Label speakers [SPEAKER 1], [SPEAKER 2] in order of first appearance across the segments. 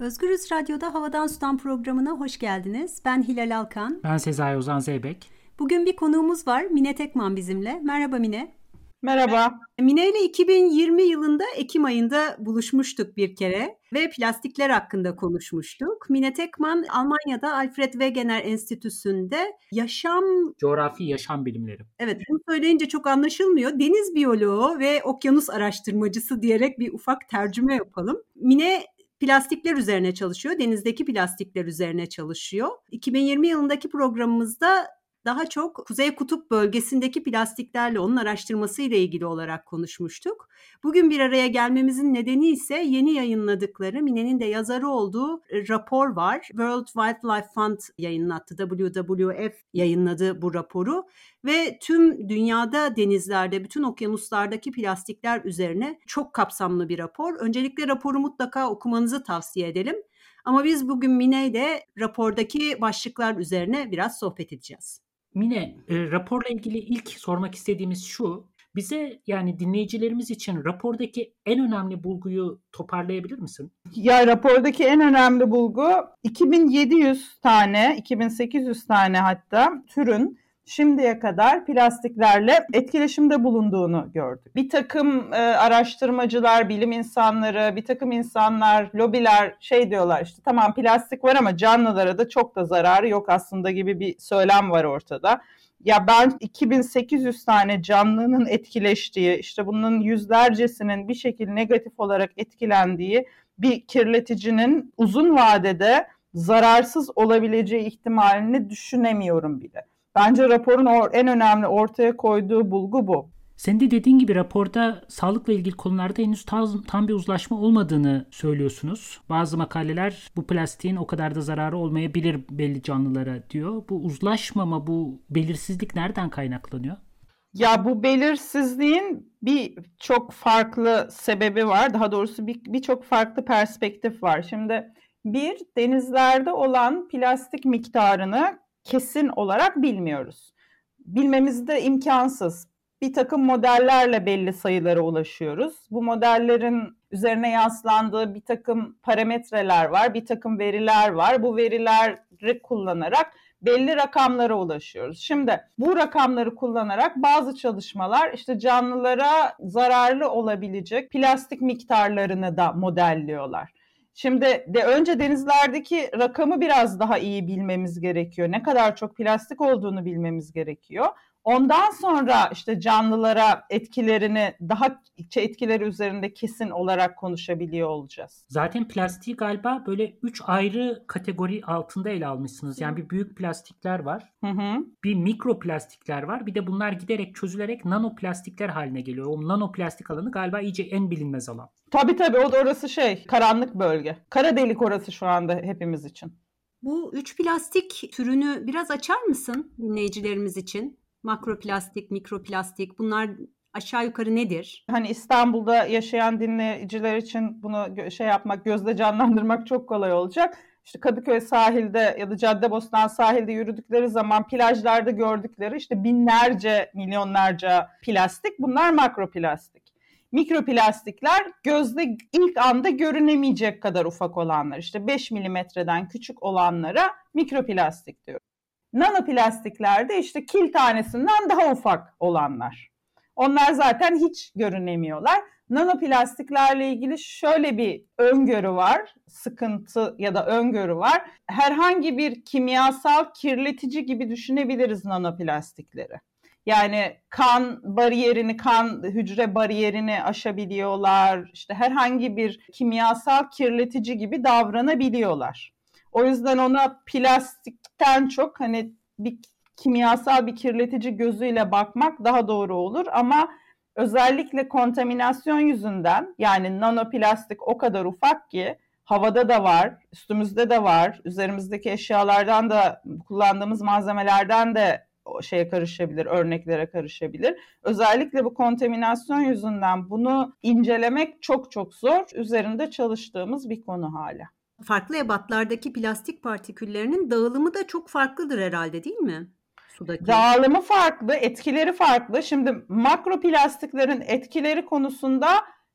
[SPEAKER 1] Özgürüz Radyo'da Havadan Sudan programına hoş geldiniz. Ben Hilal Alkan.
[SPEAKER 2] Ben Sezai Ozan Zeybek.
[SPEAKER 1] Bugün bir konuğumuz var. Mine Tekman bizimle. Merhaba Mine.
[SPEAKER 3] Merhaba.
[SPEAKER 1] Mine ile 2020 yılında Ekim ayında buluşmuştuk bir kere ve plastikler hakkında konuşmuştuk. Mine Tekman Almanya'da Alfred Wegener Enstitüsü'nde yaşam...
[SPEAKER 2] Coğrafi yaşam bilimleri.
[SPEAKER 1] Evet bunu söyleyince çok anlaşılmıyor. Deniz biyoloğu ve okyanus araştırmacısı diyerek bir ufak tercüme yapalım. Mine plastikler üzerine çalışıyor. Denizdeki plastikler üzerine çalışıyor. 2020 yılındaki programımızda daha çok Kuzey Kutup bölgesindeki plastiklerle onun araştırması ile ilgili olarak konuşmuştuk. Bugün bir araya gelmemizin nedeni ise yeni yayınladıkları Mine'nin de yazarı olduğu e, rapor var. World Wildlife Fund yayınlattı. WWF yayınladı bu raporu ve tüm dünyada denizlerde, bütün okyanuslardaki plastikler üzerine çok kapsamlı bir rapor. Öncelikle raporu mutlaka okumanızı tavsiye edelim. Ama biz bugün Mine ile rapordaki başlıklar üzerine biraz sohbet edeceğiz.
[SPEAKER 2] Mine, e, raporla ilgili ilk sormak istediğimiz şu. Bize yani dinleyicilerimiz için rapordaki en önemli bulguyu toparlayabilir misin?
[SPEAKER 3] Ya rapordaki en önemli bulgu 2700 tane, 2800 tane hatta türün şimdiye kadar plastiklerle etkileşimde bulunduğunu gördük. Bir takım e, araştırmacılar, bilim insanları, bir takım insanlar, lobiler şey diyorlar işte tamam plastik var ama canlılara da çok da zararı yok aslında gibi bir söylem var ortada. Ya ben 2800 tane canlının etkileştiği, işte bunun yüzlercesinin bir şekilde negatif olarak etkilendiği bir kirleticinin uzun vadede zararsız olabileceği ihtimalini düşünemiyorum bile. Bence raporun en önemli ortaya koyduğu bulgu bu.
[SPEAKER 2] Sen de dediğin gibi raporda sağlıkla ilgili konularda henüz tam, tam bir uzlaşma olmadığını söylüyorsunuz. Bazı makaleler bu plastiğin o kadar da zararı olmayabilir belli canlılara diyor. Bu uzlaşmama, bu belirsizlik nereden kaynaklanıyor?
[SPEAKER 3] Ya bu belirsizliğin bir çok farklı sebebi var. Daha doğrusu birçok bir farklı perspektif var. Şimdi bir denizlerde olan plastik miktarını kesin olarak bilmiyoruz. Bilmemiz de imkansız. Bir takım modellerle belli sayılara ulaşıyoruz. Bu modellerin üzerine yansılandığı bir takım parametreler var, bir takım veriler var. Bu verileri kullanarak belli rakamlara ulaşıyoruz. Şimdi bu rakamları kullanarak bazı çalışmalar işte canlılara zararlı olabilecek plastik miktarlarını da modelliyorlar. Şimdi de önce denizlerdeki rakamı biraz daha iyi bilmemiz gerekiyor. Ne kadar çok plastik olduğunu bilmemiz gerekiyor. Ondan sonra işte canlılara etkilerini daha etkileri üzerinde kesin olarak konuşabiliyor olacağız.
[SPEAKER 2] Zaten plastiği galiba böyle üç ayrı kategori altında ele almışsınız. Yani bir büyük plastikler var. Hı hı. Bir mikroplastikler var. Bir de bunlar giderek çözülerek nanoplastikler haline geliyor. O nanoplastik alanı galiba iyice en bilinmez alan.
[SPEAKER 3] Tabii tabii o da orası şey karanlık bölge. Kara delik orası şu anda hepimiz için.
[SPEAKER 1] Bu üç plastik türünü biraz açar mısın dinleyicilerimiz için? Makroplastik, mikroplastik bunlar aşağı yukarı nedir?
[SPEAKER 3] Hani İstanbul'da yaşayan dinleyiciler için bunu şey yapmak, gözde canlandırmak çok kolay olacak. İşte Kadıköy sahilde ya da Caddebostan sahilde yürüdükleri zaman plajlarda gördükleri işte binlerce, milyonlarca plastik bunlar makroplastik. Mikroplastikler gözde ilk anda görünemeyecek kadar ufak olanlar. İşte 5 milimetreden küçük olanlara mikroplastik diyoruz. Nanoplastiklerde işte kil tanesinden daha ufak olanlar. Onlar zaten hiç görünemiyorlar. Nanoplastiklerle ilgili şöyle bir öngörü var, sıkıntı ya da öngörü var. Herhangi bir kimyasal kirletici gibi düşünebiliriz nanoplastikleri. Yani kan bariyerini, kan hücre bariyerini aşabiliyorlar. İşte herhangi bir kimyasal kirletici gibi davranabiliyorlar. O yüzden ona plastikten çok hani bir kimyasal bir kirletici gözüyle bakmak daha doğru olur ama özellikle kontaminasyon yüzünden yani nanoplastik o kadar ufak ki havada da var, üstümüzde de var, üzerimizdeki eşyalardan da kullandığımız malzemelerden de şeye karışabilir, örneklere karışabilir. Özellikle bu kontaminasyon yüzünden bunu incelemek çok çok zor. Üzerinde çalıştığımız bir konu hala
[SPEAKER 1] farklı ebatlardaki plastik partiküllerinin dağılımı da çok farklıdır herhalde değil mi?
[SPEAKER 3] Sudaki. Dağılımı farklı, etkileri farklı. Şimdi makroplastiklerin etkileri konusunda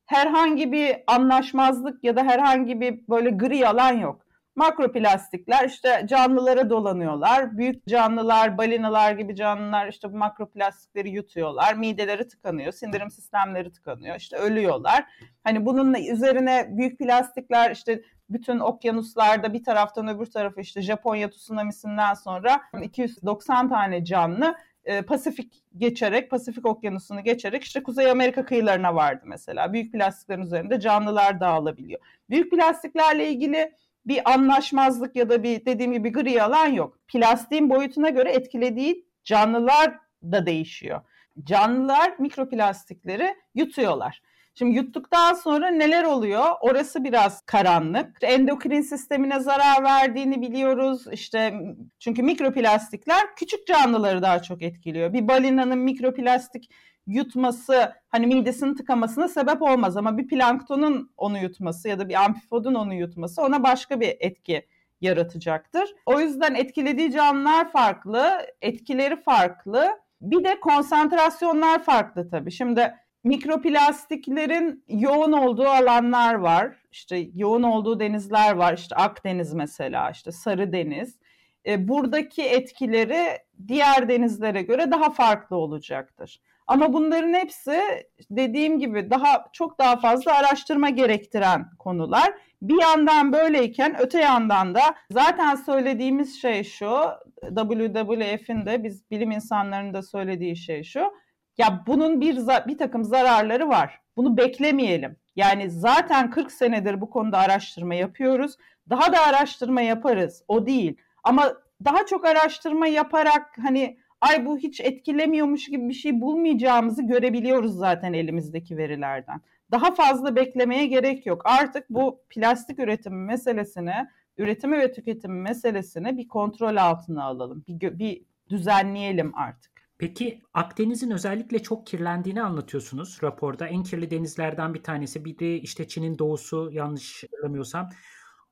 [SPEAKER 3] herhangi bir anlaşmazlık ya da herhangi bir böyle gri alan yok. Makroplastikler işte canlılara dolanıyorlar. Büyük canlılar, balinalar gibi canlılar işte bu makroplastikleri yutuyorlar. Mideleri tıkanıyor, sindirim sistemleri tıkanıyor. işte ölüyorlar. Hani bununla üzerine büyük plastikler işte bütün okyanuslarda bir taraftan öbür tarafa işte Japonya tsunamisinden sonra 290 tane canlı e, Pasifik geçerek, Pasifik okyanusunu geçerek işte Kuzey Amerika kıyılarına vardı mesela. Büyük plastiklerin üzerinde canlılar dağılabiliyor. Büyük plastiklerle ilgili bir anlaşmazlık ya da bir dediğim gibi gri alan yok. Plastiğin boyutuna göre etkilediği canlılar da değişiyor. Canlılar mikroplastikleri yutuyorlar. Şimdi yuttuktan sonra neler oluyor? Orası biraz karanlık. Endokrin sistemine zarar verdiğini biliyoruz. İşte çünkü mikroplastikler küçük canlıları daha çok etkiliyor. Bir balinanın mikroplastik yutması hani midesinin tıkamasına sebep olmaz ama bir planktonun onu yutması ya da bir amfipodun onu yutması ona başka bir etki yaratacaktır. O yüzden etkilediği canlılar farklı, etkileri farklı. Bir de konsantrasyonlar farklı tabii. Şimdi mikroplastiklerin yoğun olduğu alanlar var. İşte yoğun olduğu denizler var. İşte Akdeniz mesela, işte Sarı Deniz. E, buradaki etkileri diğer denizlere göre daha farklı olacaktır. Ama bunların hepsi dediğim gibi daha çok daha fazla araştırma gerektiren konular. Bir yandan böyleyken öte yandan da zaten söylediğimiz şey şu, WWF'in de biz bilim insanlarının da söylediği şey şu. Ya bunun bir bir takım zararları var. Bunu beklemeyelim. Yani zaten 40 senedir bu konuda araştırma yapıyoruz. Daha da araştırma yaparız. O değil. Ama daha çok araştırma yaparak hani ay bu hiç etkilemiyormuş gibi bir şey bulmayacağımızı görebiliyoruz zaten elimizdeki verilerden. Daha fazla beklemeye gerek yok. Artık bu plastik üretimi meselesini, üretimi ve tüketimi meselesini bir kontrol altına alalım. Bir, bir düzenleyelim artık.
[SPEAKER 2] Peki Akdeniz'in özellikle çok kirlendiğini anlatıyorsunuz raporda. En kirli denizlerden bir tanesi. Bir de işte Çin'in doğusu yanlış hatırlamıyorsam.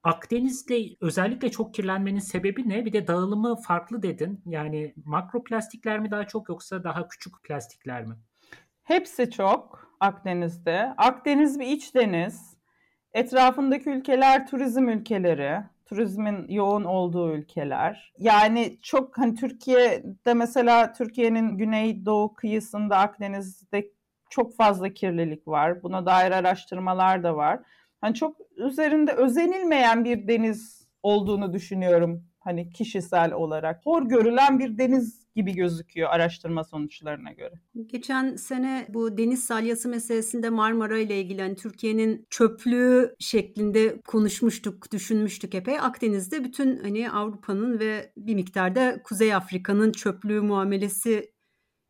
[SPEAKER 2] Akdeniz'de özellikle çok kirlenmenin sebebi ne? Bir de dağılımı farklı dedin. Yani makroplastikler mi daha çok yoksa daha küçük plastikler mi?
[SPEAKER 3] Hepsi çok Akdeniz'de. Akdeniz bir iç deniz. Etrafındaki ülkeler turizm ülkeleri turizmin yoğun olduğu ülkeler. Yani çok hani Türkiye'de mesela Türkiye'nin güneydoğu kıyısında Akdeniz'de çok fazla kirlilik var. Buna dair araştırmalar da var. Hani çok üzerinde özenilmeyen bir deniz olduğunu düşünüyorum hani kişisel olarak. Hor görülen bir deniz gibi gözüküyor araştırma sonuçlarına göre.
[SPEAKER 1] Geçen sene bu deniz salyası meselesinde Marmara ile ilgili hani Türkiye'nin çöplüğü şeklinde konuşmuştuk, düşünmüştük epey. Akdeniz'de bütün hani Avrupa'nın ve bir miktarda Kuzey Afrika'nın çöplüğü muamelesi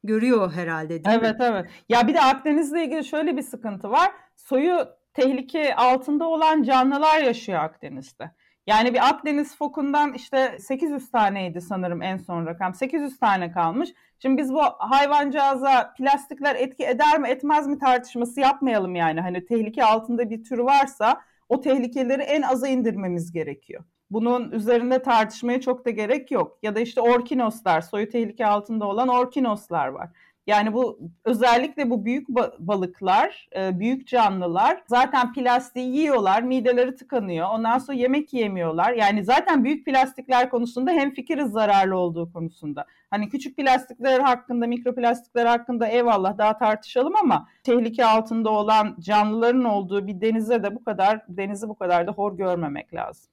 [SPEAKER 1] görüyor herhalde değil
[SPEAKER 3] evet, mi? Evet evet. Ya bir de Akdeniz'le ilgili şöyle bir sıkıntı var. Soyu tehlike altında olan canlılar yaşıyor Akdeniz'de. Yani bir Akdeniz fokundan işte 800 taneydi sanırım en son rakam. 800 tane kalmış. Şimdi biz bu hayvancağıza plastikler etki eder mi etmez mi tartışması yapmayalım yani. Hani tehlike altında bir tür varsa o tehlikeleri en aza indirmemiz gerekiyor. Bunun üzerinde tartışmaya çok da gerek yok. Ya da işte orkinoslar, soyu tehlike altında olan orkinoslar var. Yani bu özellikle bu büyük balıklar, e, büyük canlılar zaten plastiği yiyorlar, mideleri tıkanıyor. Ondan sonra yemek yemiyorlar. Yani zaten büyük plastikler konusunda hem fikiriz zararlı olduğu konusunda. Hani küçük plastikler hakkında, mikroplastikler hakkında eyvallah daha tartışalım ama tehlike altında olan canlıların olduğu bir denize de bu kadar denizi bu kadar da hor görmemek lazım.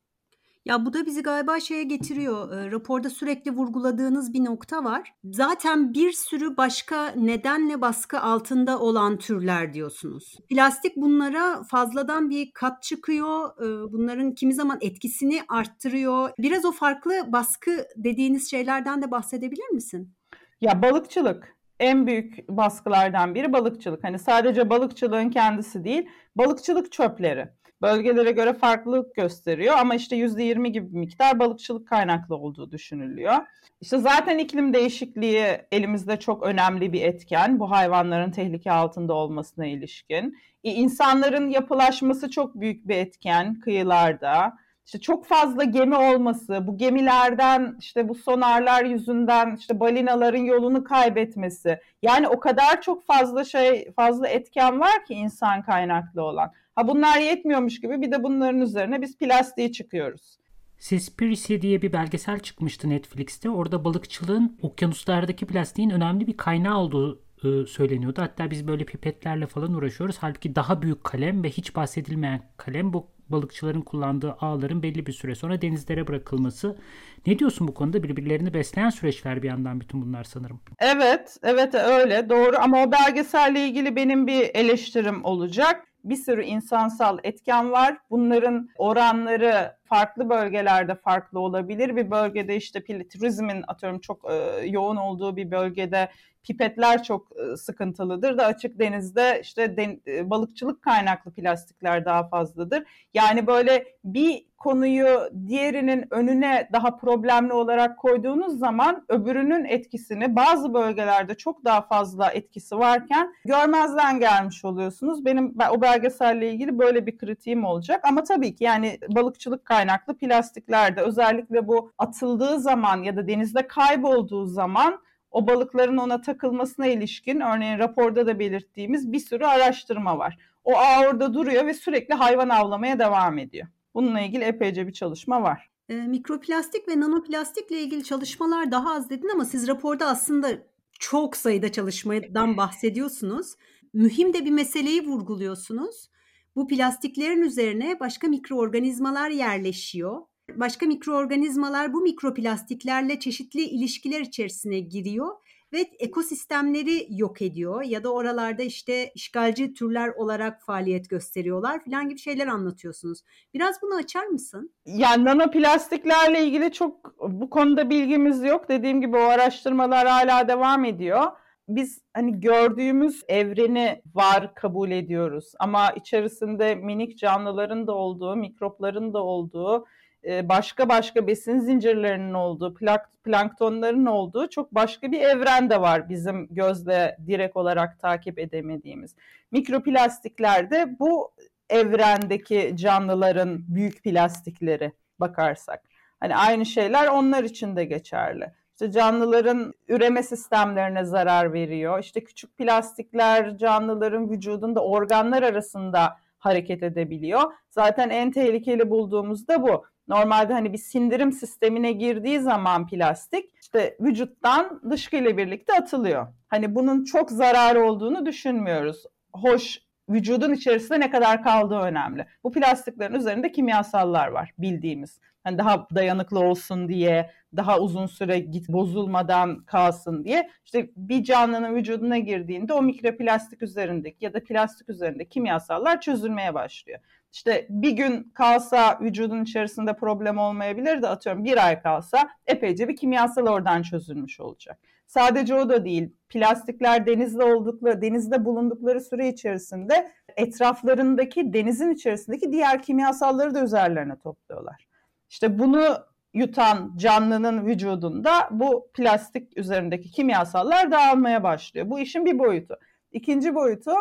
[SPEAKER 1] Ya bu da bizi galiba şeye getiriyor. E, raporda sürekli vurguladığınız bir nokta var. Zaten bir sürü başka nedenle baskı altında olan türler diyorsunuz. Plastik bunlara fazladan bir kat çıkıyor. E, bunların kimi zaman etkisini arttırıyor. Biraz o farklı baskı dediğiniz şeylerden de bahsedebilir misin?
[SPEAKER 3] Ya balıkçılık en büyük baskılardan biri balıkçılık. Hani sadece balıkçılığın kendisi değil, balıkçılık çöpleri bölgelere göre farklılık gösteriyor ama işte %20 gibi bir miktar balıkçılık kaynaklı olduğu düşünülüyor. İşte zaten iklim değişikliği elimizde çok önemli bir etken bu hayvanların tehlike altında olmasına ilişkin. E, insanların yapılaşması çok büyük bir etken kıyılarda. işte çok fazla gemi olması, bu gemilerden işte bu sonarlar yüzünden işte balinaların yolunu kaybetmesi. Yani o kadar çok fazla şey, fazla etken var ki insan kaynaklı olan. Ha bunlar yetmiyormuş gibi bir de bunların üzerine biz plastiği çıkıyoruz.
[SPEAKER 2] Seaspiracy diye bir belgesel çıkmıştı Netflix'te. Orada balıkçılığın okyanuslardaki plastiğin önemli bir kaynağı olduğu e, söyleniyordu. Hatta biz böyle pipetlerle falan uğraşıyoruz. Halbuki daha büyük kalem ve hiç bahsedilmeyen kalem bu balıkçıların kullandığı ağların belli bir süre sonra denizlere bırakılması. Ne diyorsun bu konuda? Birbirlerini besleyen süreçler bir yandan bütün bunlar sanırım.
[SPEAKER 3] Evet, evet öyle doğru ama o belgeselle ilgili benim bir eleştirim olacak bir sürü insansal etken var. Bunların oranları farklı bölgelerde farklı olabilir. Bir bölgede işte turizmin atıyorum çok e, yoğun olduğu bir bölgede pipetler çok e, sıkıntılıdır da açık denizde işte den, e, balıkçılık kaynaklı plastikler daha fazladır. Yani böyle bir konuyu diğerinin önüne daha problemli olarak koyduğunuz zaman öbürünün etkisini bazı bölgelerde çok daha fazla etkisi varken görmezden gelmiş oluyorsunuz. Benim o belgeselle ilgili böyle bir kritiğim olacak ama tabii ki yani balıkçılık kaynaklı plastiklerde özellikle bu atıldığı zaman ya da denizde kaybolduğu zaman o balıkların ona takılmasına ilişkin örneğin raporda da belirttiğimiz bir sürü araştırma var. O ağ orada duruyor ve sürekli hayvan avlamaya devam ediyor. Bununla ilgili epeyce bir çalışma var.
[SPEAKER 1] E, mikroplastik ve nanoplastikle ilgili çalışmalar daha az dedin ama siz raporda aslında çok sayıda çalışmadan bahsediyorsunuz. Mühim de bir meseleyi vurguluyorsunuz. Bu plastiklerin üzerine başka mikroorganizmalar yerleşiyor başka mikroorganizmalar bu mikroplastiklerle çeşitli ilişkiler içerisine giriyor ve ekosistemleri yok ediyor ya da oralarda işte işgalci türler olarak faaliyet gösteriyorlar filan gibi şeyler anlatıyorsunuz. Biraz bunu açar mısın?
[SPEAKER 3] Yani nanoplastiklerle ilgili çok bu konuda bilgimiz yok. Dediğim gibi o araştırmalar hala devam ediyor. Biz hani gördüğümüz evreni var kabul ediyoruz ama içerisinde minik canlıların da olduğu, mikropların da olduğu, e, başka başka besin zincirlerinin olduğu, planktonların olduğu çok başka bir evren de var bizim gözle direkt olarak takip edemediğimiz. Mikroplastikler de bu evrendeki canlıların büyük plastikleri bakarsak. Hani aynı şeyler onlar için de geçerli. İşte canlıların üreme sistemlerine zarar veriyor. İşte küçük plastikler canlıların vücudunda organlar arasında hareket edebiliyor. Zaten en tehlikeli bulduğumuz da bu. Normalde hani bir sindirim sistemine girdiği zaman plastik işte vücuttan dışkıyla birlikte atılıyor. Hani bunun çok zararı olduğunu düşünmüyoruz. Hoş vücudun içerisinde ne kadar kaldığı önemli. Bu plastiklerin üzerinde kimyasallar var bildiğimiz. Hani daha dayanıklı olsun diye, daha uzun süre git bozulmadan kalsın diye. İşte bir canlının vücuduna girdiğinde o mikroplastik üzerindeki ya da plastik üzerindeki kimyasallar çözülmeye başlıyor. İşte bir gün kalsa vücudun içerisinde problem olmayabilir de atıyorum bir ay kalsa epeyce bir kimyasal oradan çözülmüş olacak. Sadece o da değil. Plastikler denizde oldukları, denizde bulundukları süre içerisinde etraflarındaki denizin içerisindeki diğer kimyasalları da üzerlerine topluyorlar. İşte bunu yutan canlının vücudunda bu plastik üzerindeki kimyasallar dağılmaya başlıyor. Bu işin bir boyutu. İkinci boyutu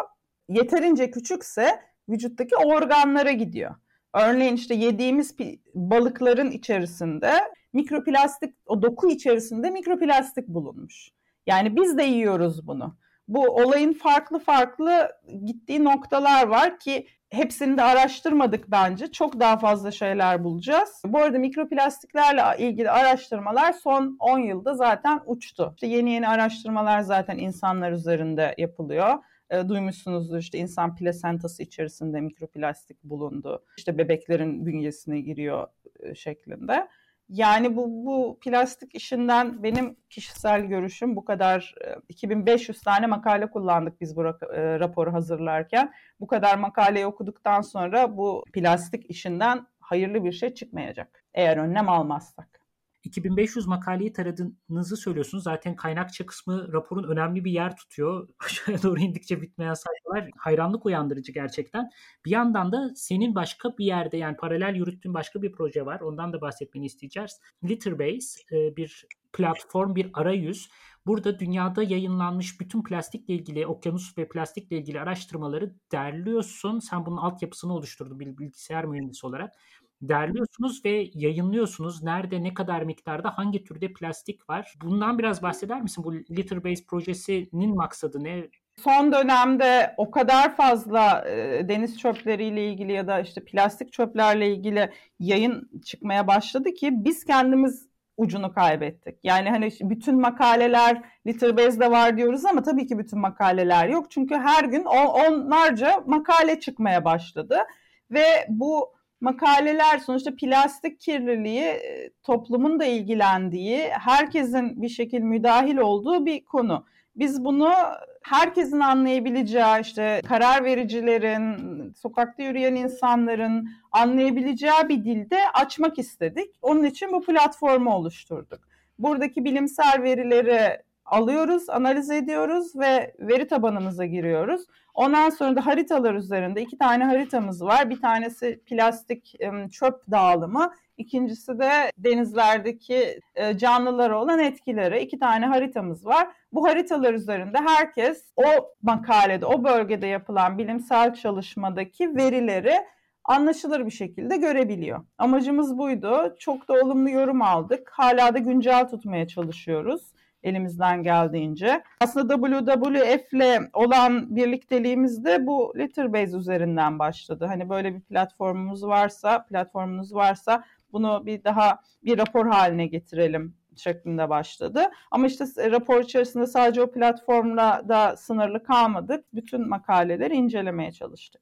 [SPEAKER 3] yeterince küçükse vücuttaki organlara gidiyor. Örneğin işte yediğimiz balıkların içerisinde mikroplastik, o doku içerisinde mikroplastik bulunmuş. Yani biz de yiyoruz bunu. Bu olayın farklı farklı gittiği noktalar var ki hepsini de araştırmadık bence. Çok daha fazla şeyler bulacağız. Bu arada mikroplastiklerle ilgili araştırmalar son 10 yılda zaten uçtu. İşte yeni yeni araştırmalar zaten insanlar üzerinde yapılıyor. E, duymuşsunuzdur işte insan plasentası içerisinde mikroplastik bulundu. İşte bebeklerin bünyesine giriyor e, şeklinde. Yani bu, bu plastik işinden benim kişisel görüşüm bu kadar 2500 e, tane makale kullandık biz bu e, raporu hazırlarken. Bu kadar makaleyi okuduktan sonra bu plastik işinden hayırlı bir şey çıkmayacak eğer önlem almazsak.
[SPEAKER 2] 2500 makaleyi taradığınızı söylüyorsunuz. Zaten kaynakça kısmı raporun önemli bir yer tutuyor. Aşağıya doğru indikçe bitmeyen sayfalar hayranlık uyandırıcı gerçekten. Bir yandan da senin başka bir yerde yani paralel yürüttüğün başka bir proje var. Ondan da bahsetmeni isteyeceğiz. Litterbase e, bir platform, bir arayüz. Burada dünyada yayınlanmış bütün plastikle ilgili, okyanus ve plastikle ilgili araştırmaları derliyorsun. Sen bunun altyapısını oluşturdun bir bilgisayar mühendisi olarak derliyorsunuz ve yayınlıyorsunuz. Nerede, ne kadar miktarda, hangi türde plastik var? Bundan biraz bahseder misin? Bu Litter Base projesinin maksadı ne?
[SPEAKER 3] Son dönemde o kadar fazla e, deniz çöpleriyle ilgili ya da işte plastik çöplerle ilgili yayın çıkmaya başladı ki biz kendimiz ucunu kaybettik. Yani hani bütün makaleler Litterbase'de var diyoruz ama tabii ki bütün makaleler yok. Çünkü her gün onlarca makale çıkmaya başladı ve bu makaleler sonuçta plastik kirliliği e, toplumun da ilgilendiği, herkesin bir şekilde müdahil olduğu bir konu. Biz bunu herkesin anlayabileceği işte karar vericilerin, sokakta yürüyen insanların anlayabileceği bir dilde açmak istedik. Onun için bu platformu oluşturduk. Buradaki bilimsel verileri alıyoruz, analiz ediyoruz ve veri tabanımıza giriyoruz. Ondan sonra da haritalar üzerinde iki tane haritamız var. Bir tanesi plastik çöp dağılımı, ikincisi de denizlerdeki e, canlılara olan etkileri. İki tane haritamız var. Bu haritalar üzerinde herkes o makalede, o bölgede yapılan bilimsel çalışmadaki verileri anlaşılır bir şekilde görebiliyor. Amacımız buydu. Çok da olumlu yorum aldık. Hala da güncel tutmaya çalışıyoruz elimizden geldiğince. Aslında WWF ile olan birlikteliğimiz de bu Litterbase üzerinden başladı. Hani böyle bir platformumuz varsa, platformunuz varsa bunu bir daha bir rapor haline getirelim şeklinde başladı. Ama işte rapor içerisinde sadece o platformla da sınırlı kalmadık. Bütün makaleleri incelemeye çalıştık.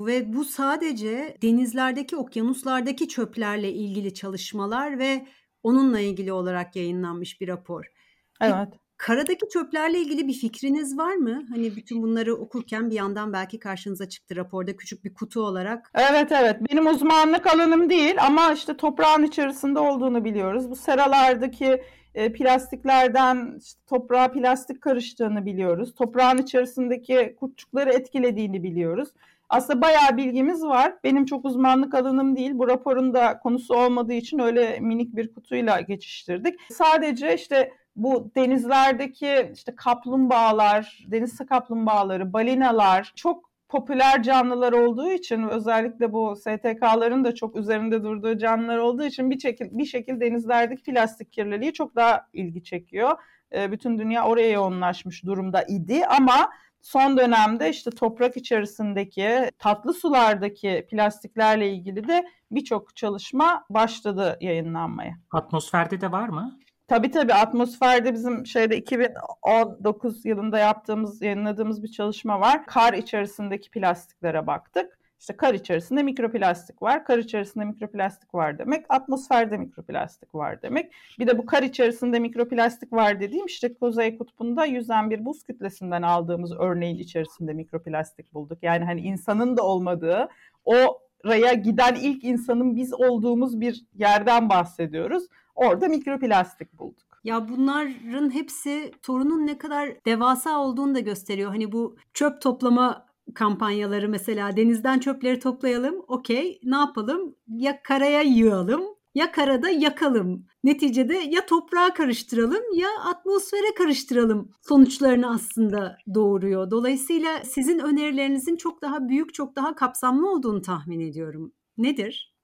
[SPEAKER 1] Ve bu sadece denizlerdeki, okyanuslardaki çöplerle ilgili çalışmalar ve onunla ilgili olarak yayınlanmış bir rapor.
[SPEAKER 3] Evet.
[SPEAKER 1] Karadaki çöplerle ilgili bir fikriniz var mı? Hani bütün bunları okurken bir yandan belki karşınıza çıktı raporda küçük bir kutu olarak.
[SPEAKER 3] Evet evet benim uzmanlık alanım değil ama işte toprağın içerisinde olduğunu biliyoruz. Bu seralardaki e, plastiklerden işte toprağa plastik karıştığını biliyoruz. Toprağın içerisindeki kurtçukları etkilediğini biliyoruz. Aslında bayağı bilgimiz var. Benim çok uzmanlık alanım değil. Bu raporun da konusu olmadığı için öyle minik bir kutuyla geçiştirdik. Sadece işte bu denizlerdeki işte kaplumbağalar, deniz kaplumbağaları, balinalar çok popüler canlılar olduğu için özellikle bu STK'ların da çok üzerinde durduğu canlılar olduğu için bir şekilde bir şekilde denizlerdeki plastik kirliliği çok daha ilgi çekiyor. E, bütün dünya oraya yoğunlaşmış durumda idi ama son dönemde işte toprak içerisindeki tatlı sulardaki plastiklerle ilgili de birçok çalışma başladı yayınlanmaya.
[SPEAKER 2] Atmosferde de var mı?
[SPEAKER 3] Tabii tabii atmosferde bizim şeyde 2019 yılında yaptığımız, yayınladığımız bir çalışma var. Kar içerisindeki plastiklere baktık. İşte kar içerisinde mikroplastik var. Kar içerisinde mikroplastik var demek. Atmosferde mikroplastik var demek. Bir de bu kar içerisinde mikroplastik var dediğim işte Kuzey Kutbu'nda yüzen bir buz kütlesinden aldığımız örneğin içerisinde mikroplastik bulduk. Yani hani insanın da olmadığı o raya giden ilk insanın biz olduğumuz bir yerden bahsediyoruz. Orada mikroplastik bulduk.
[SPEAKER 1] Ya bunların hepsi sorunun ne kadar devasa olduğunu da gösteriyor. Hani bu çöp toplama kampanyaları mesela denizden çöpleri toplayalım. Okey ne yapalım? Ya karaya yığalım ya karada yakalım. Neticede ya toprağa karıştıralım ya atmosfere karıştıralım sonuçlarını aslında doğuruyor. Dolayısıyla sizin önerilerinizin çok daha büyük, çok daha kapsamlı olduğunu tahmin ediyorum. Nedir?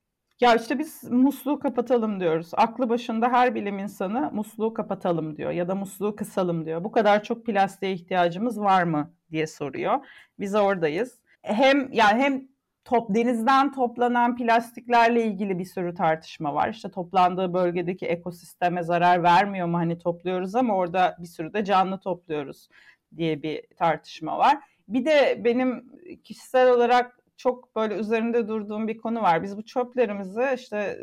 [SPEAKER 3] Ya işte biz musluğu kapatalım diyoruz. Aklı başında her bilim insanı musluğu kapatalım diyor ya da musluğu kısalım diyor. Bu kadar çok plastiğe ihtiyacımız var mı diye soruyor. Biz oradayız. Hem yani hem top denizden toplanan plastiklerle ilgili bir sürü tartışma var. İşte toplandığı bölgedeki ekosisteme zarar vermiyor mu? Hani topluyoruz ama orada bir sürü de canlı topluyoruz diye bir tartışma var. Bir de benim kişisel olarak çok böyle üzerinde durduğum bir konu var. Biz bu çöplerimizi işte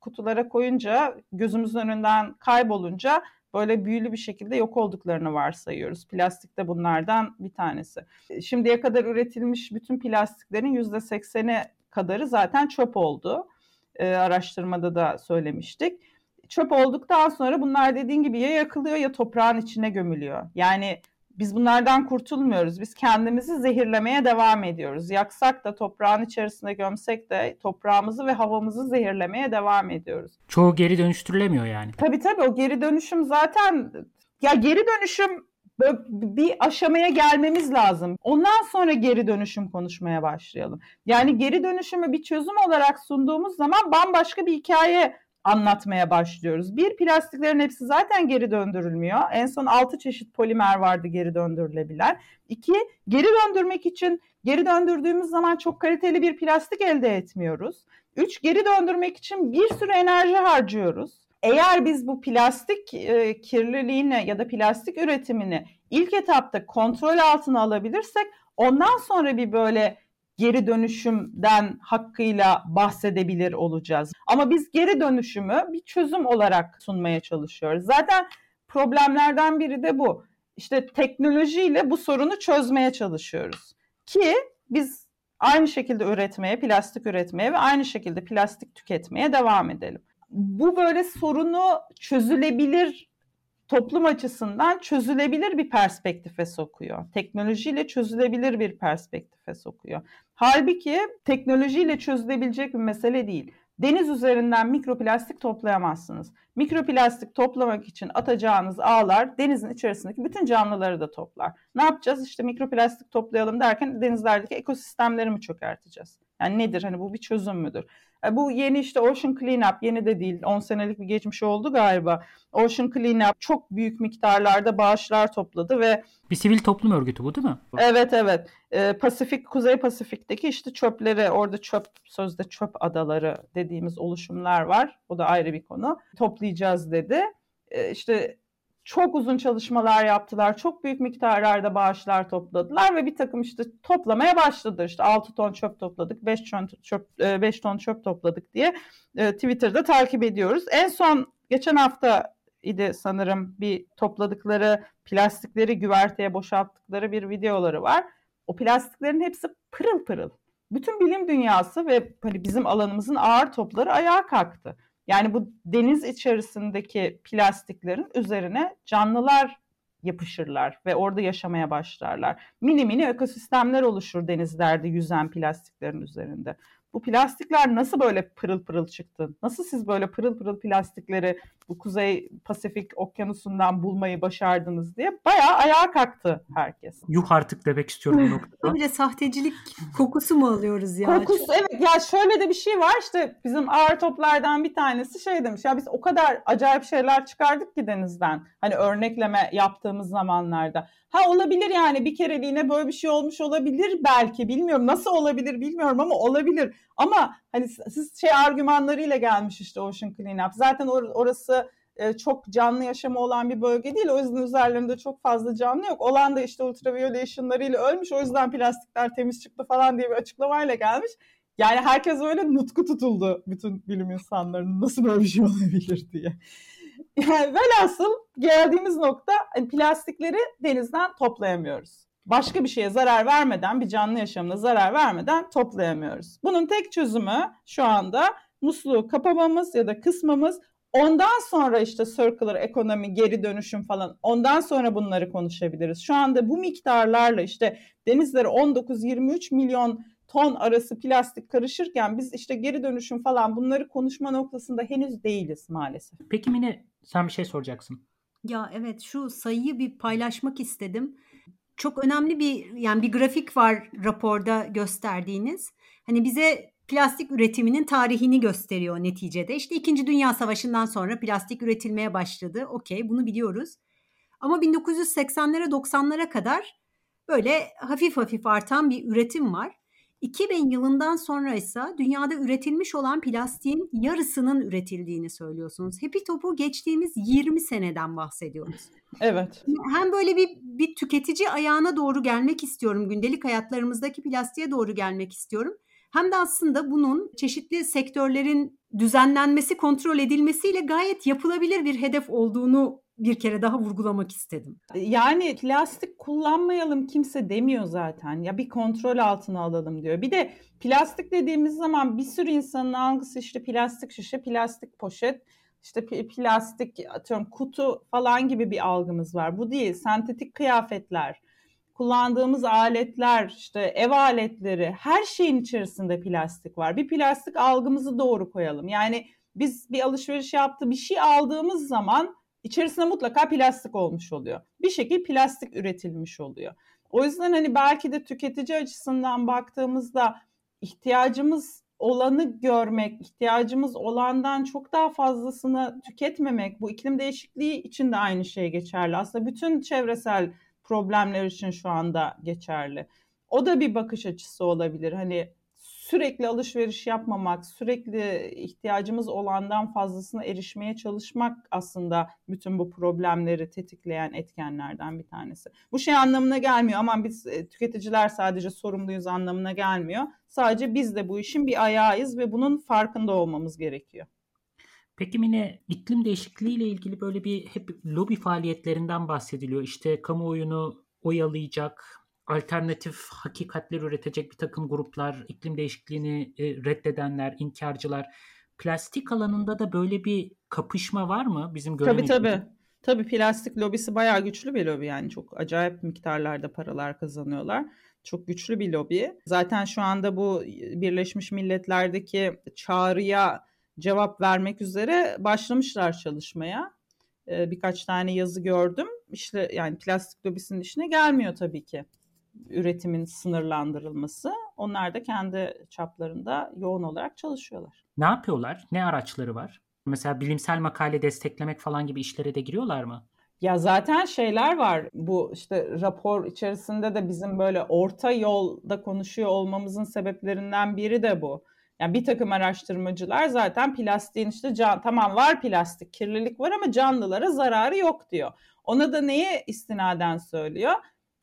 [SPEAKER 3] kutulara koyunca gözümüzün önünden kaybolunca böyle büyülü bir şekilde yok olduklarını varsayıyoruz. Plastik de bunlardan bir tanesi. Şimdiye kadar üretilmiş bütün plastiklerin yüzde sekseni kadarı zaten çöp oldu. Ee, araştırmada da söylemiştik. Çöp olduktan sonra bunlar dediğin gibi ya yakılıyor ya toprağın içine gömülüyor. Yani biz bunlardan kurtulmuyoruz. Biz kendimizi zehirlemeye devam ediyoruz. Yaksak da toprağın içerisine gömsek de toprağımızı ve havamızı zehirlemeye devam ediyoruz.
[SPEAKER 2] Çoğu geri dönüştürülemiyor yani.
[SPEAKER 3] Tabii tabii o geri dönüşüm zaten ya geri dönüşüm bir aşamaya gelmemiz lazım. Ondan sonra geri dönüşüm konuşmaya başlayalım. Yani geri dönüşümü bir çözüm olarak sunduğumuz zaman bambaşka bir hikaye anlatmaya başlıyoruz. Bir, plastiklerin hepsi zaten geri döndürülmüyor. En son 6 çeşit polimer vardı geri döndürülebilen. İki, geri döndürmek için geri döndürdüğümüz zaman çok kaliteli bir plastik elde etmiyoruz. Üç, geri döndürmek için bir sürü enerji harcıyoruz. Eğer biz bu plastik e, kirliliğini ya da plastik üretimini ilk etapta kontrol altına alabilirsek ondan sonra bir böyle geri dönüşümden hakkıyla bahsedebilir olacağız. Ama biz geri dönüşümü bir çözüm olarak sunmaya çalışıyoruz. Zaten problemlerden biri de bu. İşte teknolojiyle bu sorunu çözmeye çalışıyoruz. Ki biz aynı şekilde üretmeye, plastik üretmeye ve aynı şekilde plastik tüketmeye devam edelim. Bu böyle sorunu çözülebilir toplum açısından çözülebilir bir perspektife sokuyor. Teknolojiyle çözülebilir bir perspektife sokuyor. Halbuki teknolojiyle çözülebilecek bir mesele değil. Deniz üzerinden mikroplastik toplayamazsınız. Mikroplastik toplamak için atacağınız ağlar denizin içerisindeki bütün canlıları da toplar. Ne yapacağız? İşte mikroplastik toplayalım derken denizlerdeki ekosistemleri mi çökerteceğiz? Yani nedir? Hani bu bir çözüm müdür? E, bu yeni işte Ocean Cleanup yeni de değil 10 senelik bir geçmiş oldu galiba. Ocean Cleanup çok büyük miktarlarda bağışlar topladı ve
[SPEAKER 2] bir sivil toplum örgütü bu değil mi?
[SPEAKER 3] Evet evet. Ee, Pasifik Kuzey Pasifik'teki işte çöpleri orada çöp sözde çöp adaları dediğimiz oluşumlar var. O da ayrı bir konu. Toplayacağız dedi. Ee, işte çok uzun çalışmalar yaptılar. Çok büyük miktarlarda bağışlar topladılar ve bir takım işte toplamaya başladı. İşte 6 ton çöp topladık, 5 ton çöp 5 e, ton çöp topladık diye e, Twitter'da takip ediyoruz. En son geçen hafta idi sanırım bir topladıkları plastikleri güverteye boşalttıkları bir videoları var. O plastiklerin hepsi pırıl pırıl. Bütün bilim dünyası ve hani bizim alanımızın ağır topları ayağa kalktı. Yani bu deniz içerisindeki plastiklerin üzerine canlılar yapışırlar ve orada yaşamaya başlarlar. Mini mini ekosistemler oluşur denizlerde yüzen plastiklerin üzerinde bu plastikler nasıl böyle pırıl pırıl çıktı? Nasıl siz böyle pırıl pırıl plastikleri bu Kuzey Pasifik okyanusundan bulmayı başardınız diye bayağı ayağa kalktı herkes.
[SPEAKER 2] Yuh artık demek istiyorum bu noktada.
[SPEAKER 1] Bir de sahtecilik kokusu mu alıyoruz ya?
[SPEAKER 3] Kokusu evet ya şöyle de bir şey var işte bizim ağır toplardan bir tanesi şey demiş ya biz o kadar acayip şeyler çıkardık ki denizden. Hani örnekleme yaptığımız zamanlarda. Ha olabilir yani bir kereliğine böyle bir şey olmuş olabilir belki bilmiyorum nasıl olabilir bilmiyorum ama olabilir. Ama hani siz şey argümanlarıyla gelmiş işte Ocean Cleanup. Zaten or- orası e, çok canlı yaşamı olan bir bölge değil. O yüzden üzerlerinde çok fazla canlı yok. Olan da işte ultraviyole ışınlarıyla ölmüş. O yüzden plastikler temiz çıktı falan diye bir açıklamayla gelmiş. Yani herkes öyle nutku tutuldu bütün bilim insanlarının nasıl böyle bir şey olabilir diye. Yani velhasıl geldiğimiz nokta hani plastikleri denizden toplayamıyoruz. Başka bir şeye zarar vermeden, bir canlı yaşamına zarar vermeden toplayamıyoruz. Bunun tek çözümü şu anda musluğu kapamamız ya da kısmamız. Ondan sonra işte circular ekonomi, geri dönüşüm falan ondan sonra bunları konuşabiliriz. Şu anda bu miktarlarla işte denizlere 19-23 milyon ton arası plastik karışırken biz işte geri dönüşüm falan bunları konuşma noktasında henüz değiliz maalesef.
[SPEAKER 2] Peki Mine sen bir şey soracaksın.
[SPEAKER 1] Ya evet şu sayıyı bir paylaşmak istedim. Çok önemli bir yani bir grafik var raporda gösterdiğiniz. Hani bize plastik üretiminin tarihini gösteriyor neticede. İşte 2. Dünya Savaşı'ndan sonra plastik üretilmeye başladı. Okey bunu biliyoruz. Ama 1980'lere 90'lara kadar böyle hafif hafif artan bir üretim var. 2000 yılından sonra ise dünyada üretilmiş olan plastiğin yarısının üretildiğini söylüyorsunuz. Happy Top'u geçtiğimiz 20 seneden bahsediyoruz.
[SPEAKER 3] Evet.
[SPEAKER 1] Hem böyle bir, bir tüketici ayağına doğru gelmek istiyorum. Gündelik hayatlarımızdaki plastiğe doğru gelmek istiyorum. Hem de aslında bunun çeşitli sektörlerin düzenlenmesi, kontrol edilmesiyle gayet yapılabilir bir hedef olduğunu bir kere daha vurgulamak istedim.
[SPEAKER 3] Yani plastik kullanmayalım kimse demiyor zaten. Ya bir kontrol altına alalım diyor. Bir de plastik dediğimiz zaman bir sürü insanın algısı işte plastik şişe, plastik poşet, işte plastik atıyorum kutu falan gibi bir algımız var. Bu değil. Sentetik kıyafetler, kullandığımız aletler, işte ev aletleri, her şeyin içerisinde plastik var. Bir plastik algımızı doğru koyalım. Yani biz bir alışveriş yaptı, bir şey aldığımız zaman içerisinde mutlaka plastik olmuş oluyor. Bir şekilde plastik üretilmiş oluyor. O yüzden hani belki de tüketici açısından baktığımızda ihtiyacımız olanı görmek, ihtiyacımız olandan çok daha fazlasını tüketmemek, bu iklim değişikliği için de aynı şey geçerli. Aslında bütün çevresel problemler için şu anda geçerli. O da bir bakış açısı olabilir. Hani sürekli alışveriş yapmamak, sürekli ihtiyacımız olandan fazlasına erişmeye çalışmak aslında bütün bu problemleri tetikleyen etkenlerden bir tanesi. Bu şey anlamına gelmiyor. Aman biz e, tüketiciler sadece sorumluyuz anlamına gelmiyor. Sadece biz de bu işin bir ayağıyız ve bunun farkında olmamız gerekiyor.
[SPEAKER 2] Peki Mine iklim değişikliği ile ilgili böyle bir hep lobi faaliyetlerinden bahsediliyor. İşte kamuoyunu oyalayacak, alternatif hakikatler üretecek bir takım gruplar, iklim değişikliğini e, reddedenler, inkarcılar. Plastik alanında da böyle bir kapışma var mı bizim
[SPEAKER 3] göremediğimiz? Tabii tabii. Tabii plastik lobisi bayağı güçlü bir lobi yani çok acayip miktarlarda paralar kazanıyorlar. Çok güçlü bir lobi. Zaten şu anda bu Birleşmiş Milletler'deki çağrıya cevap vermek üzere başlamışlar çalışmaya. Ee, birkaç tane yazı gördüm. İşte yani plastik lobisinin işine gelmiyor tabii ki üretimin sınırlandırılması. Onlar da kendi çaplarında yoğun olarak çalışıyorlar.
[SPEAKER 2] Ne yapıyorlar? Ne araçları var? Mesela bilimsel makale desteklemek falan gibi işlere de giriyorlar mı?
[SPEAKER 3] Ya zaten şeyler var. Bu işte rapor içerisinde de bizim böyle orta yolda konuşuyor olmamızın sebeplerinden biri de bu. Yani bir takım araştırmacılar zaten plastiğin işte can, tamam var plastik kirlilik var ama canlılara zararı yok diyor. Ona da neye istinaden söylüyor?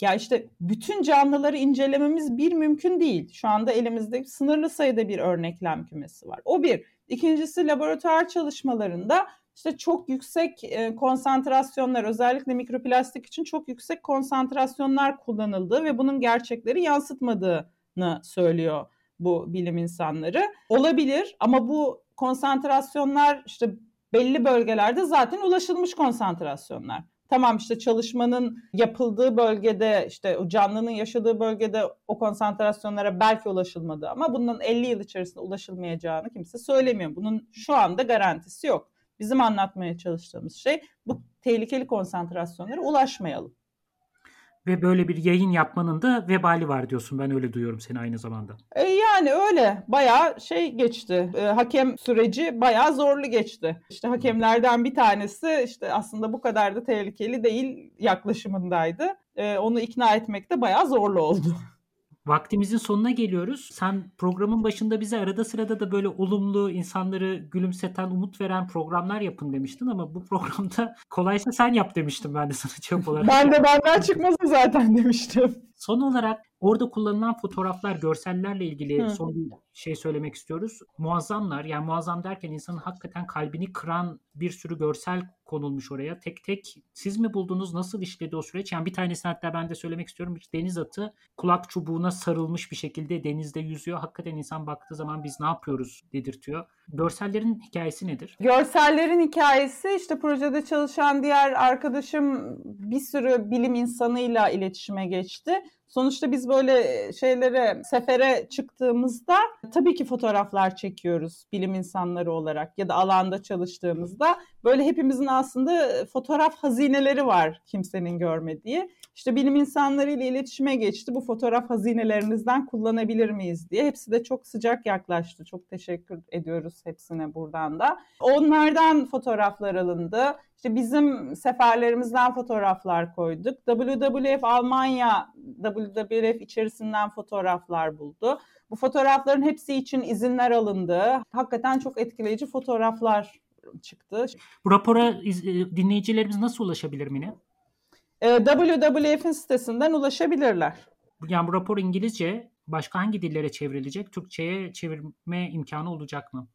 [SPEAKER 3] Ya işte bütün canlıları incelememiz bir mümkün değil. Şu anda elimizde sınırlı sayıda bir örneklem kümesi var. O bir. İkincisi laboratuvar çalışmalarında işte çok yüksek e, konsantrasyonlar özellikle mikroplastik için çok yüksek konsantrasyonlar kullanıldığı ve bunun gerçekleri yansıtmadığını söylüyor bu bilim insanları. Olabilir ama bu konsantrasyonlar işte belli bölgelerde zaten ulaşılmış konsantrasyonlar. Tamam işte çalışmanın yapıldığı bölgede işte o canlının yaşadığı bölgede o konsantrasyonlara belki ulaşılmadı ama bunun 50 yıl içerisinde ulaşılmayacağını kimse söylemiyor. Bunun şu anda garantisi yok. Bizim anlatmaya çalıştığımız şey bu tehlikeli konsantrasyonlara ulaşmayalım.
[SPEAKER 2] Ve böyle bir yayın yapmanın da vebali var diyorsun. Ben öyle duyuyorum seni aynı zamanda.
[SPEAKER 3] E yani öyle. Bayağı şey geçti. E, hakem süreci bayağı zorlu geçti. İşte hakemlerden bir tanesi işte aslında bu kadar da tehlikeli değil yaklaşımındaydı. E, onu ikna etmek de bayağı zorlu oldu.
[SPEAKER 2] Vaktimizin sonuna geliyoruz. Sen programın başında bize arada sırada da böyle olumlu, insanları gülümseten, umut veren programlar yapın demiştin ama bu programda kolaysa sen yap demiştim ben de sana cevap olarak.
[SPEAKER 3] ben de benden çıkmaz zaten demiştim.
[SPEAKER 2] Son olarak orada kullanılan fotoğraflar, görsellerle ilgili Hı. son bir şey söylemek istiyoruz. Muazzamlar yani muazzam derken insanın hakikaten kalbini kıran bir sürü görsel konulmuş oraya. Tek tek siz mi buldunuz? Nasıl işledi o süreç? Yani bir tanesini hatta ben de söylemek istiyorum. Bir deniz atı kulak çubuğuna sarılmış bir şekilde denizde yüzüyor. Hakikaten insan baktığı zaman biz ne yapıyoruz dedirtiyor. Görsellerin hikayesi nedir?
[SPEAKER 3] Görsellerin hikayesi işte projede çalışan diğer arkadaşım bir sürü bilim insanıyla iletişime geçti. Sonuçta biz böyle şeylere, sefere çıktığımızda tabii ki fotoğraflar çekiyoruz bilim insanları olarak ya da alanda çalıştığımızda. Böyle hepimizin aslında fotoğraf hazineleri var kimsenin görmediği. İşte bilim insanları ile iletişime geçti. Bu fotoğraf hazinelerinizden kullanabilir miyiz diye. Hepsi de çok sıcak yaklaştı. Çok teşekkür ediyoruz hepsine buradan da. Onlardan fotoğraflar alındı. İşte bizim seferlerimizden fotoğraflar koyduk. WWF Almanya WWF içerisinden fotoğraflar buldu. Bu fotoğrafların hepsi için izinler alındı. Hakikaten çok etkileyici fotoğraflar çıktı.
[SPEAKER 2] Bu rapora e, dinleyicilerimiz nasıl ulaşabilir Mine?
[SPEAKER 3] E, WWF'in sitesinden ulaşabilirler.
[SPEAKER 2] Yani bu rapor İngilizce başka hangi dillere çevrilecek? Türkçe'ye çevirme imkanı olacak mı?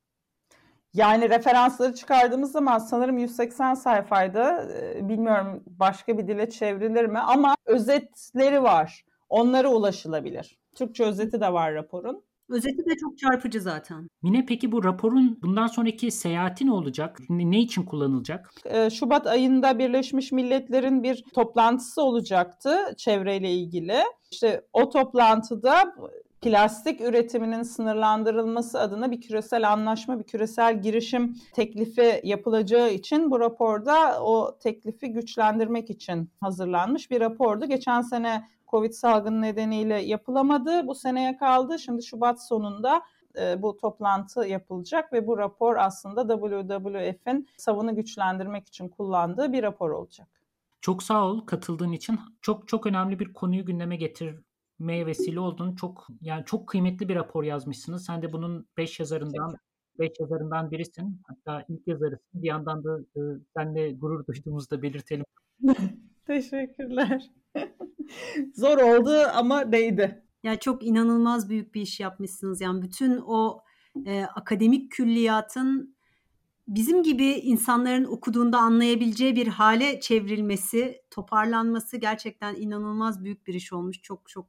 [SPEAKER 3] Yani referansları çıkardığımız zaman sanırım 180 sayfaydı. Ee, bilmiyorum başka bir dile çevrilir mi ama özetleri var. Onlara ulaşılabilir. Türkçe özeti de var raporun.
[SPEAKER 1] Özeti de çok çarpıcı zaten.
[SPEAKER 2] Mine peki bu raporun bundan sonraki seyahati ne olacak? Ne için kullanılacak?
[SPEAKER 3] Ee, Şubat ayında Birleşmiş Milletler'in bir toplantısı olacaktı çevreyle ilgili. İşte o toplantıda plastik üretiminin sınırlandırılması adına bir küresel anlaşma, bir küresel girişim teklifi yapılacağı için bu raporda o teklifi güçlendirmek için hazırlanmış bir rapordu. Geçen sene Covid salgını nedeniyle yapılamadı. Bu seneye kaldı. Şimdi Şubat sonunda e, bu toplantı yapılacak ve bu rapor aslında WWF'in savunu güçlendirmek için kullandığı bir rapor olacak.
[SPEAKER 2] Çok sağ ol katıldığın için. Çok çok önemli bir konuyu gündeme getirmeye vesile oldun. Çok yani çok kıymetli bir rapor yazmışsınız. Sen de bunun beş yazarından beş yazarından birisin. Hatta ilk yazarısın. Bir yandan da e, seninle gurur duyduğumuzu da belirtelim.
[SPEAKER 3] Teşekkürler. Zor oldu ama değdi.
[SPEAKER 1] Ya çok inanılmaz büyük bir iş yapmışsınız. Yani bütün o e, akademik külliyatın bizim gibi insanların okuduğunda anlayabileceği bir hale çevrilmesi, toparlanması gerçekten inanılmaz büyük bir iş olmuş. Çok çok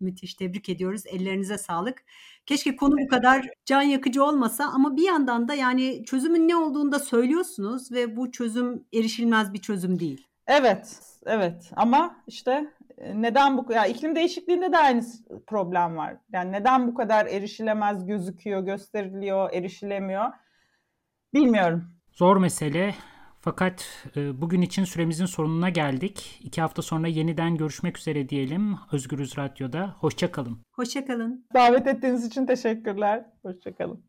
[SPEAKER 1] müthiş tebrik ediyoruz. Ellerinize sağlık. Keşke konu bu kadar can yakıcı olmasa ama bir yandan da yani çözümün ne olduğunu da söylüyorsunuz ve bu çözüm erişilmez bir çözüm değil.
[SPEAKER 3] Evet, evet ama işte neden bu ya iklim değişikliğinde de aynı problem var. Yani neden bu kadar erişilemez gözüküyor, gösteriliyor, erişilemiyor? Bilmiyorum.
[SPEAKER 2] Zor mesele. Fakat e, bugün için süremizin sonuna geldik. İki hafta sonra yeniden görüşmek üzere diyelim Özgürüz Radyo'da. Hoşçakalın.
[SPEAKER 1] Hoşçakalın.
[SPEAKER 3] Davet ettiğiniz için teşekkürler. Hoşçakalın.